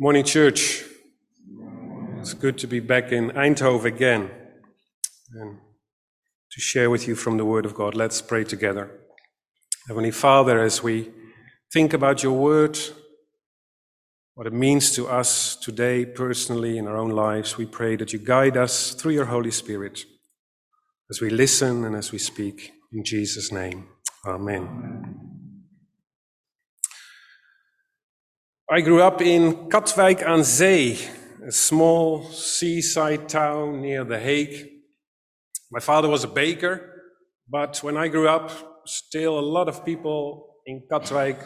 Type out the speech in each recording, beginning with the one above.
Morning, church. It's good to be back in Eindhoven again and to share with you from the Word of God. Let's pray together. Heavenly Father, as we think about your Word, what it means to us today, personally, in our own lives, we pray that you guide us through your Holy Spirit as we listen and as we speak. In Jesus' name, Amen. I grew up in Katwijk aan Zee, a small seaside town near The Hague. My father was a baker, but when I grew up, still a lot of people in Katwijk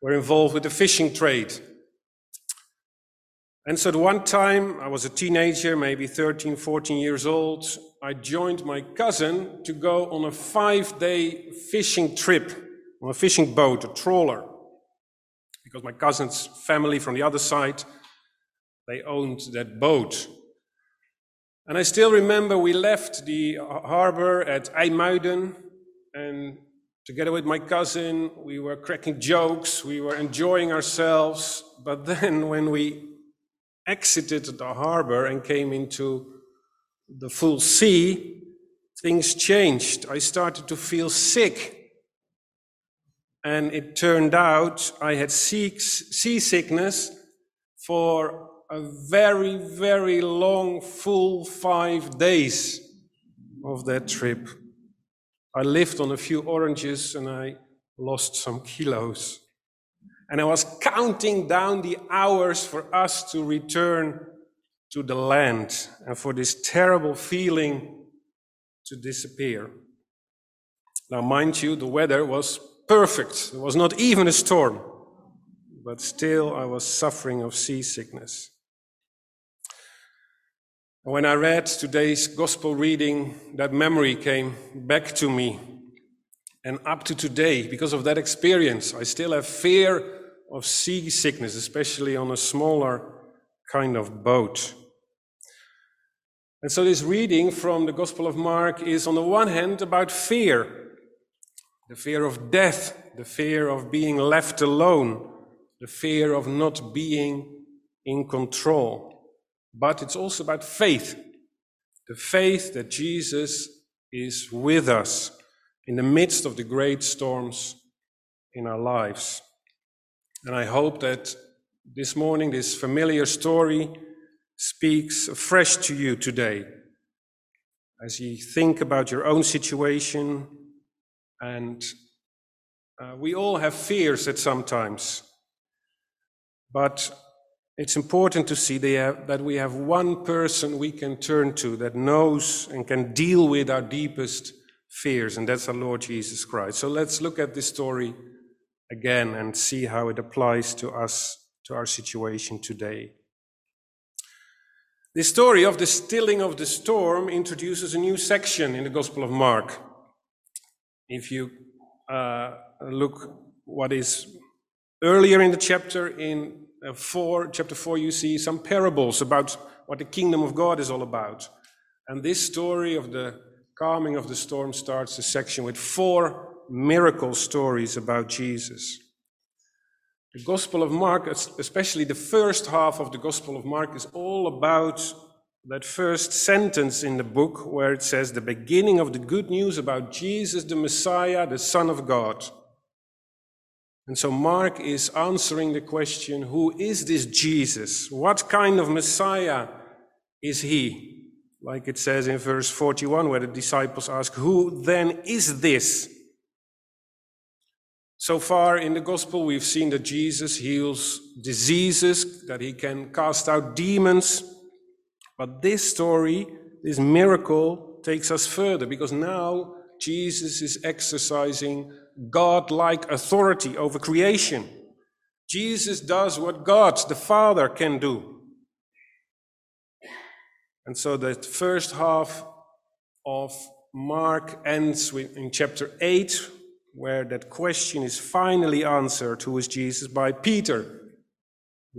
were involved with the fishing trade. And so at one time, I was a teenager, maybe 13, 14 years old, I joined my cousin to go on a five day fishing trip on a fishing boat, a trawler because my cousin's family from the other side, they owned that boat. And I still remember we left the harbor at IJmuiden, and together with my cousin, we were cracking jokes, we were enjoying ourselves. But then when we exited the harbor and came into the full sea, things changed. I started to feel sick and it turned out I had seasickness for a very, very long, full five days of that trip. I lived on a few oranges and I lost some kilos. And I was counting down the hours for us to return to the land and for this terrible feeling to disappear. Now, mind you, the weather was perfect. There was not even a storm. But still, I was suffering of seasickness. When I read today's gospel reading, that memory came back to me. And up to today, because of that experience, I still have fear of seasickness, especially on a smaller kind of boat. And so, this reading from the Gospel of Mark is, on the one hand, about fear the fear of death, the fear of being left alone, the fear of not being in control. But it's also about faith the faith that Jesus is with us in the midst of the great storms in our lives. And I hope that this morning, this familiar story speaks afresh to you today as you think about your own situation, and uh, we all have fears at sometimes. But it's important to see that we have one person we can turn to that knows and can deal with our deepest fears, and that's our Lord Jesus Christ. So let's look at this story again and see how it applies to us, to our situation today. The story of the stilling of the storm introduces a new section in the Gospel of Mark. If you uh, look what is earlier in the chapter, in uh, four, chapter four, you see some parables about what the kingdom of God is all about. And this story of the calming of the storm starts the section with four miracle stories about Jesus. The Gospel of Mark, especially the first half of the Gospel of Mark, is all about that first sentence in the book where it says the beginning of the good news about Jesus, the Messiah, the Son of God. And so Mark is answering the question who is this Jesus? What kind of Messiah is he? Like it says in verse 41, where the disciples ask, Who then is this? So far in the gospel, we've seen that Jesus heals diseases, that he can cast out demons, but this story, this miracle, takes us further because now Jesus is exercising God-like authority over creation. Jesus does what God, the Father, can do. And so the first half of Mark ends with, in chapter 8, where that question is finally answered who is Jesus by Peter.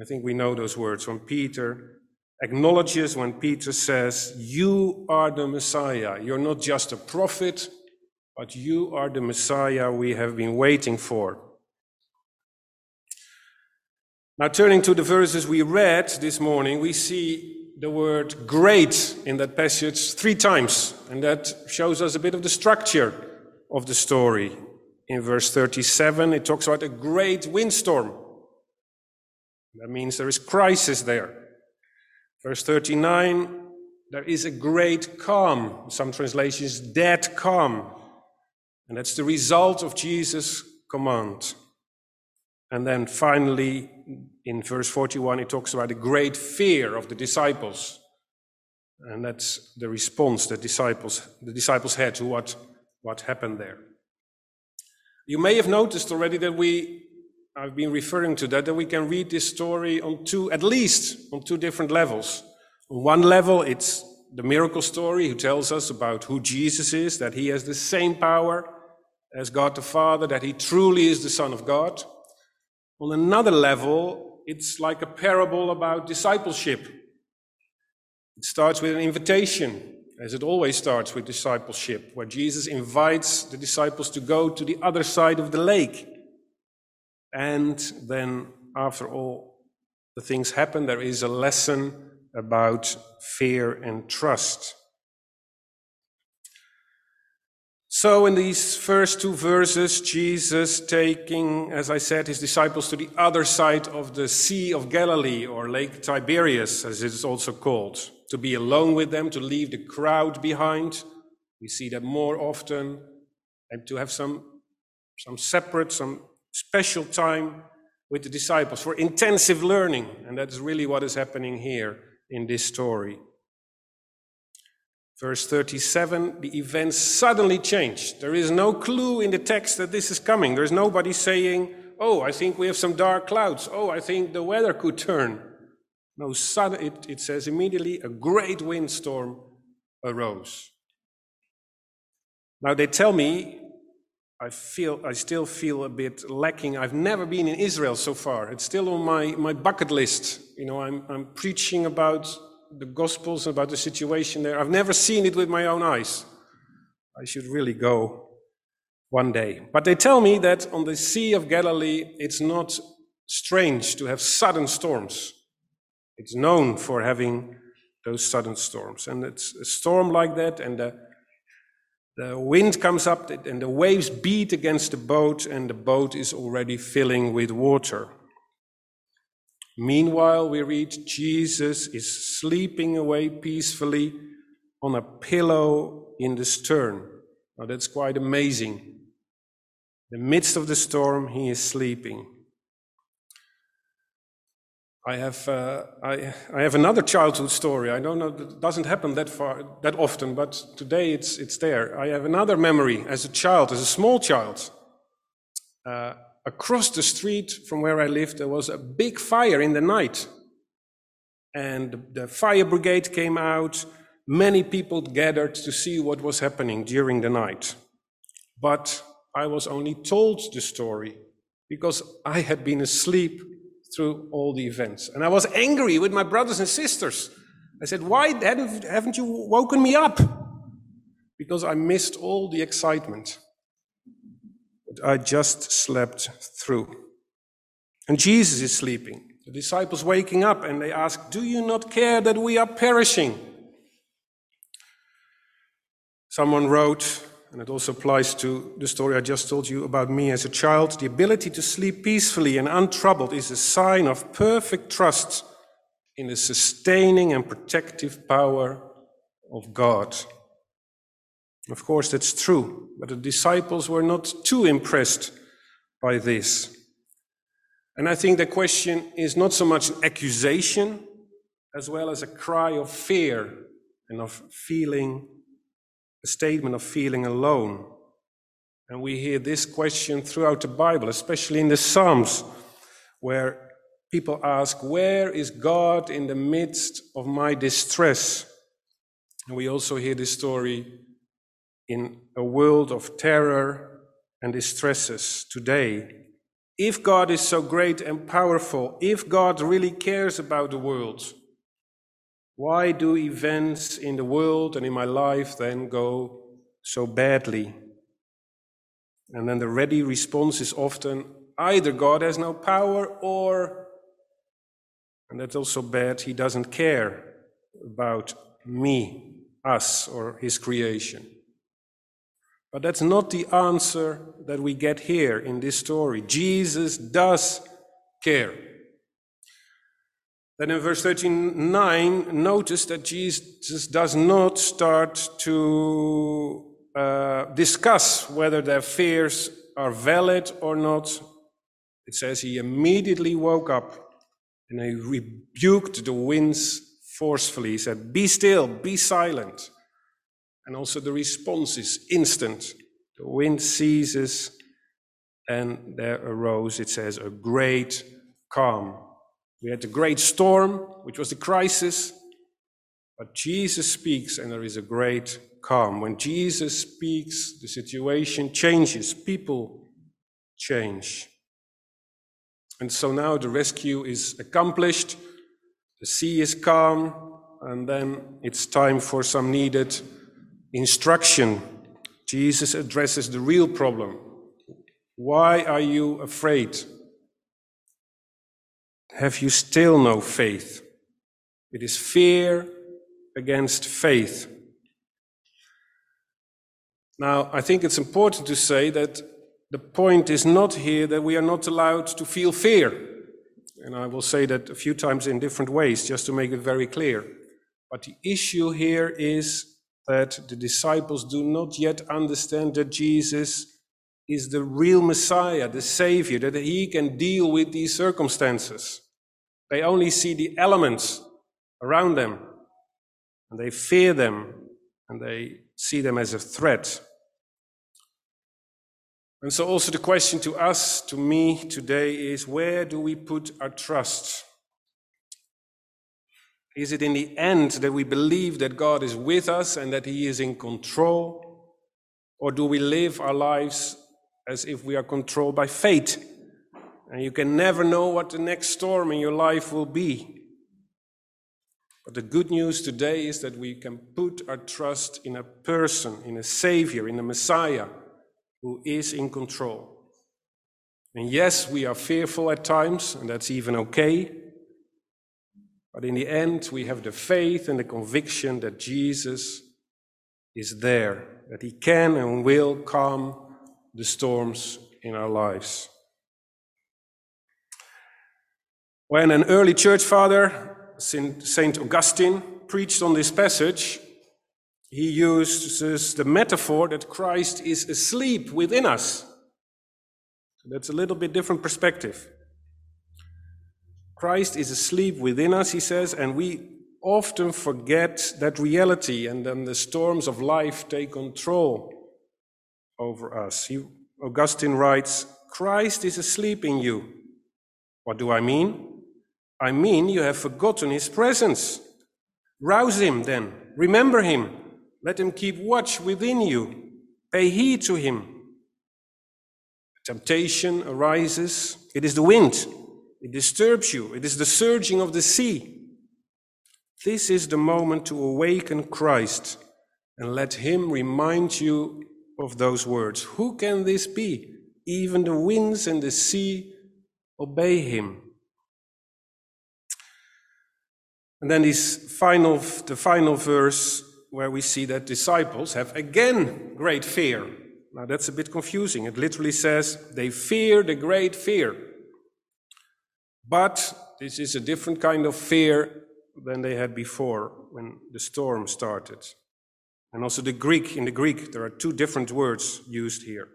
I think we know those words from Peter acknowledges when Peter says, You are the Messiah. You're not just a prophet, but you are the Messiah we have been waiting for. Now, turning to the verses we read this morning, we see the word great in that passage three times, and that shows us a bit of the structure of the story. In verse 37, it talks about a great windstorm. That means there is crisis there. Verse 39, there is a great calm. Some translations, dead calm. And that's the result of Jesus' command. And then finally, in verse 41, it talks about the great fear of the disciples. And that's the response that disciples, the disciples had to what, what happened there. You may have noticed already that we, I've been referring to that, that we can read this story on two, at least on two different levels. On one level, it's the miracle story who tells us about who Jesus is, that he has the same power as God the Father, that he truly is the Son of God. On another level, it's like a parable about discipleship. It starts with an invitation, as it always starts with discipleship, where Jesus invites the disciples to go to the other side of the lake. And then, after all the things happen, there is a lesson about fear and trust. So, in these first two verses, Jesus taking, as I said, his disciples to the other side of the Sea of Galilee, or Lake Tiberias, as it is also called, to be alone with them, to leave the crowd behind. We see that more often, and to have some, some separate, some special time with the disciples for intensive learning. And that is really what is happening here in this story. Verse 37 the events suddenly changed. There is no clue in the text that this is coming. There's nobody saying, Oh, I think we have some dark clouds. Oh, I think the weather could turn. No, sudden, it, it says immediately a great windstorm arose. Now they tell me, I feel, I still feel a bit lacking. I've never been in Israel so far. It's still on my, my bucket list. You know, I'm, I'm preaching about the Gospels, about the situation there. I've never seen it with my own eyes. I should really go one day. But they tell me that on the Sea of Galilee, it's not strange to have sudden storms. It's known for having those sudden storms. And it's a storm like that, and the, the wind comes up, and the waves beat against the boat, and the boat is already filling with water. Meanwhile, we read Jesus is sleeping away peacefully on a pillow in the stern. Now, that's quite amazing. In the midst of the storm, he is sleeping. I have, uh, I, I have another childhood story. I don't know, it doesn't happen that far, that often, but today it's, it's there. I have another memory as a child, as a small child. Uh, across the street from where I lived, there was a big fire in the night. And the fire brigade came out. Many people gathered to see what was happening during the night. But I was only told the story because I had been asleep through all the events. And I was angry with my brothers and sisters. I said, Why haven't you woken me up? Because I missed all the excitement. I just slept through. And Jesus is sleeping. The disciples waking up and they ask, Do you not care that we are perishing? Someone wrote, and it also applies to the story I just told you about me as a child the ability to sleep peacefully and untroubled is a sign of perfect trust in the sustaining and protective power of God. Of course, that's true, but the disciples were not too impressed by this. And I think the question is not so much an accusation as well as a cry of fear and of feeling, a statement of feeling alone. And we hear this question throughout the Bible, especially in the Psalms, where people ask, Where is God in the midst of my distress? And we also hear this story in a world of terror and distresses today. If God is so great and powerful, if God really cares about the world, why do events in the world and in my life then go so badly? And then the ready response is often either God has no power or And that's also bad. He doesn't care about me, us, or his creation. But that's not the answer that we get here in this story. Jesus does care. Then in verse 39, notice that Jesus does not start to uh, discuss whether their fears are valid or not. It says he immediately woke up and he rebuked the winds forcefully. He said, Be still, be silent. And also the response is instant. The wind ceases, and there arose, it says, a great calm. We had the great storm, which was the crisis, but Jesus speaks, and there is a great calm. When Jesus speaks, the situation changes, people change. And so now the rescue is accomplished, the sea is calm, and then it's time for some needed instruction. Jesus addresses the real problem. Why are you afraid? Have you still no faith? It is fear against faith. Now, I think it's important to say that the point is not here that we are not allowed to feel fear. And I will say that a few times in different ways just to make it very clear. But the issue here is that the disciples do not yet understand that Jesus is the real Messiah, the Savior, that he can deal with these circumstances. They only see the elements around them, and they fear them, and they see them as a threat. And so, also, the question to us, to me today, is where do we put our trust? Is it in the end that we believe that God is with us and that He is in control? Or do we live our lives as if we are controlled by fate? And you can never know what the next storm in your life will be. But the good news today is that we can put our trust in a person, in a Savior, in a Messiah who is in control. And yes, we are fearful at times, and that's even okay. But in the end, we have the faith and the conviction that Jesus is there, that He can and will calm the storms in our lives. When an early church father, St. Augustine, preached on this passage, he uses the metaphor that Christ is asleep within us. that's a little bit different perspective. Christ is asleep within us, he says, and we often forget that reality, and then the storms of life take control over us. He, Augustine writes, Christ is asleep in you. What do I mean? I mean you have forgotten his presence. Rouse him then, remember him, let him keep watch within you, pay heed to him. Temptation arises, it is the wind it disturbs you. It is the surging of the sea. This is the moment to awaken Christ and let Him remind you of those words. Who can this be? Even the winds and the sea obey Him. And then this final, the final verse where we see that disciples have again great fear. Now that's a bit confusing. It literally says they fear the great fear. But this is a different kind of fear than they had before when the storm started. And also the Greek, in the Greek, there are two different words used here.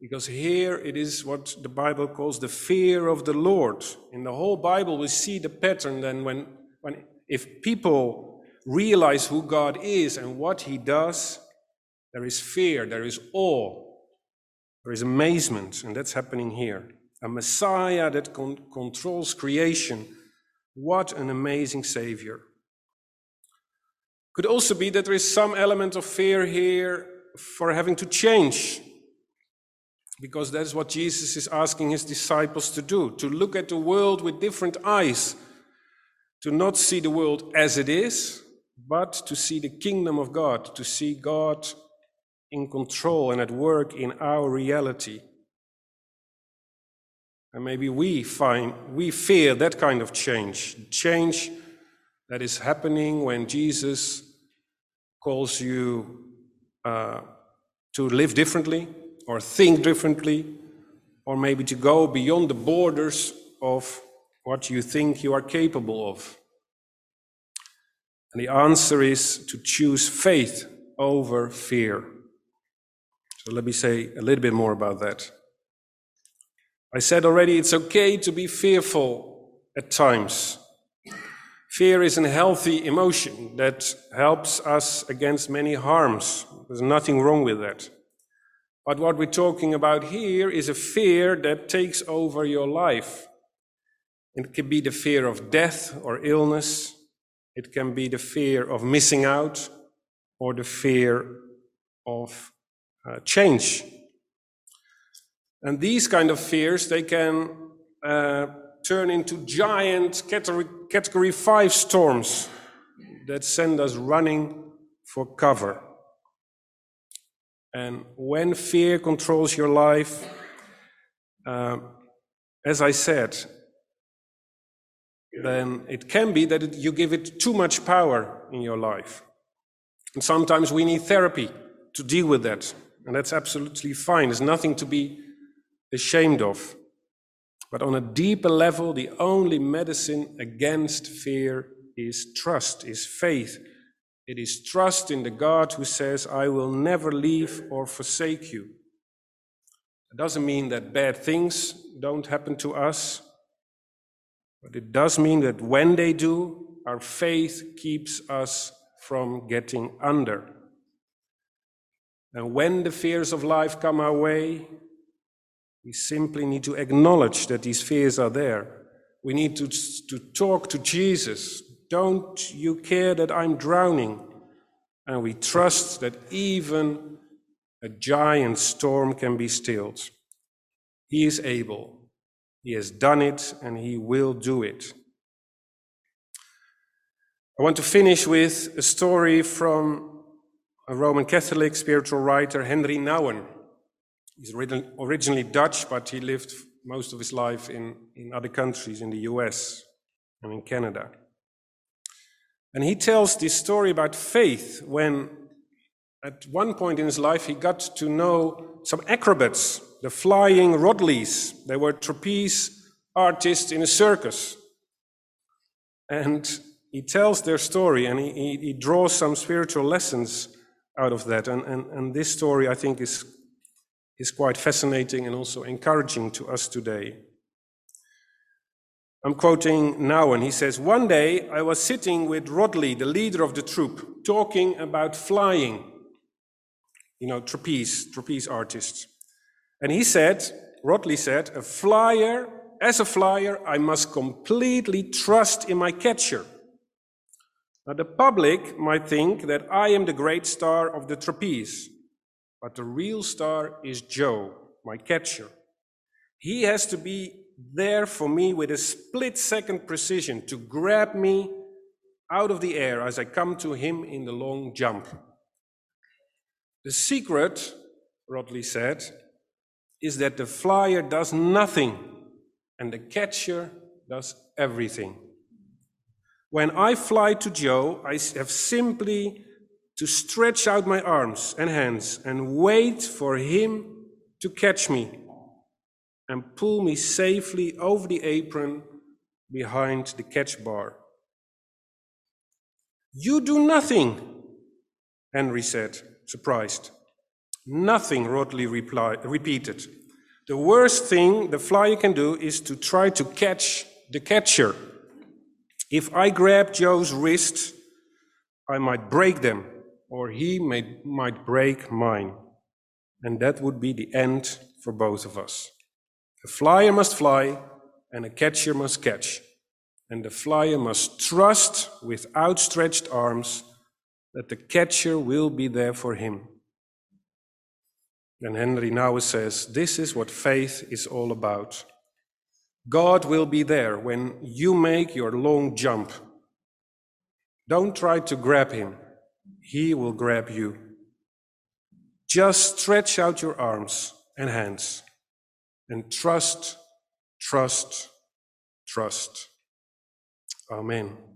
Because here it is what the Bible calls the fear of the Lord. In the whole Bible, we see the pattern then when, when if people realize who God is and what He does, there is fear, there is awe, there is amazement, and that's happening here a Messiah that con- controls creation. What an amazing Savior. Could also be that there is some element of fear here for having to change, because that is what Jesus is asking his disciples to do to look at the world with different eyes, to not see the world as it is, but to see the kingdom of God, to see God in control and at work in our reality. And maybe we find, we fear that kind of change. Change that is happening when Jesus calls you uh, to live differently or think differently or maybe to go beyond the borders of what you think you are capable of. And the answer is to choose faith over fear. So let me say a little bit more about that. I said already it's okay to be fearful at times. Fear is a healthy emotion that helps us against many harms. There's nothing wrong with that. But what we're talking about here is a fear that takes over your life. It can be the fear of death or illness. It can be the fear of missing out or the fear of uh, change. And these kind of fears, they can uh, turn into giant category, category 5 storms that send us running for cover. And when fear controls your life, uh, as I said, then it can be that it, you give it too much power in your life. And sometimes we need therapy to deal with that. And that's absolutely fine. There's nothing to be ashamed of. But on a deeper level, the only medicine against fear is trust, is faith. It is trust in the God who says, I will never leave or forsake you. It doesn't mean that bad things don't happen to us, but it does mean that when they do, our faith keeps us from getting under. And when the fears of life come our way, we simply need to acknowledge that these fears are there. We need to, to talk to Jesus. Don't you care that I'm drowning? And we trust that even a giant storm can be stilled. He is able. He has done it and he will do it. I want to finish with a story from a Roman Catholic spiritual writer, Henri Nouwen. He's originally Dutch, but he lived most of his life in, in other countries, in the US and in Canada. And he tells this story about faith when, at one point in his life, he got to know some acrobats, the flying Rodleighs. They were trapeze artists in a circus. And he tells their story and he, he, draws some spiritual lessons out of that. And, and, and this story, I think, is is quite fascinating and also encouraging to us today. I'm quoting now, and He says, One day I was sitting with Rodleigh, the leader of the troop, talking about flying. You know, trapeze, trapeze artists. And he said, Rodleigh said, a flyer, as a flyer, I must completely trust in my catcher. Now, the public might think that I am the great star of the trapeze. But the real star is Joe, my catcher. He has to be there for me with a split second precision to grab me out of the air as I come to him in the long jump. The secret, Rodleigh said, is that the flyer does nothing and the catcher does everything. When I fly to Joe, I have simply to stretch out my arms and hands and wait for him to catch me and pull me safely over the apron behind the catch bar. You do nothing, Henri said, surprised. Nothing, Rodleigh replied, repeated. The worst thing the flyer can do is to try to catch the catcher. If I grab Joe's wrist, I might break them or he may, might break mine. And that would be the end for both of us. A flyer must fly, and a catcher must catch. And the flyer must trust with outstretched arms that the catcher will be there for him. And Henri Nouwen says, This is what faith is all about. God will be there when you make your long jump. Don't try to grab him. He will grab you. Just stretch out your arms and hands and trust trust, trust. Amen.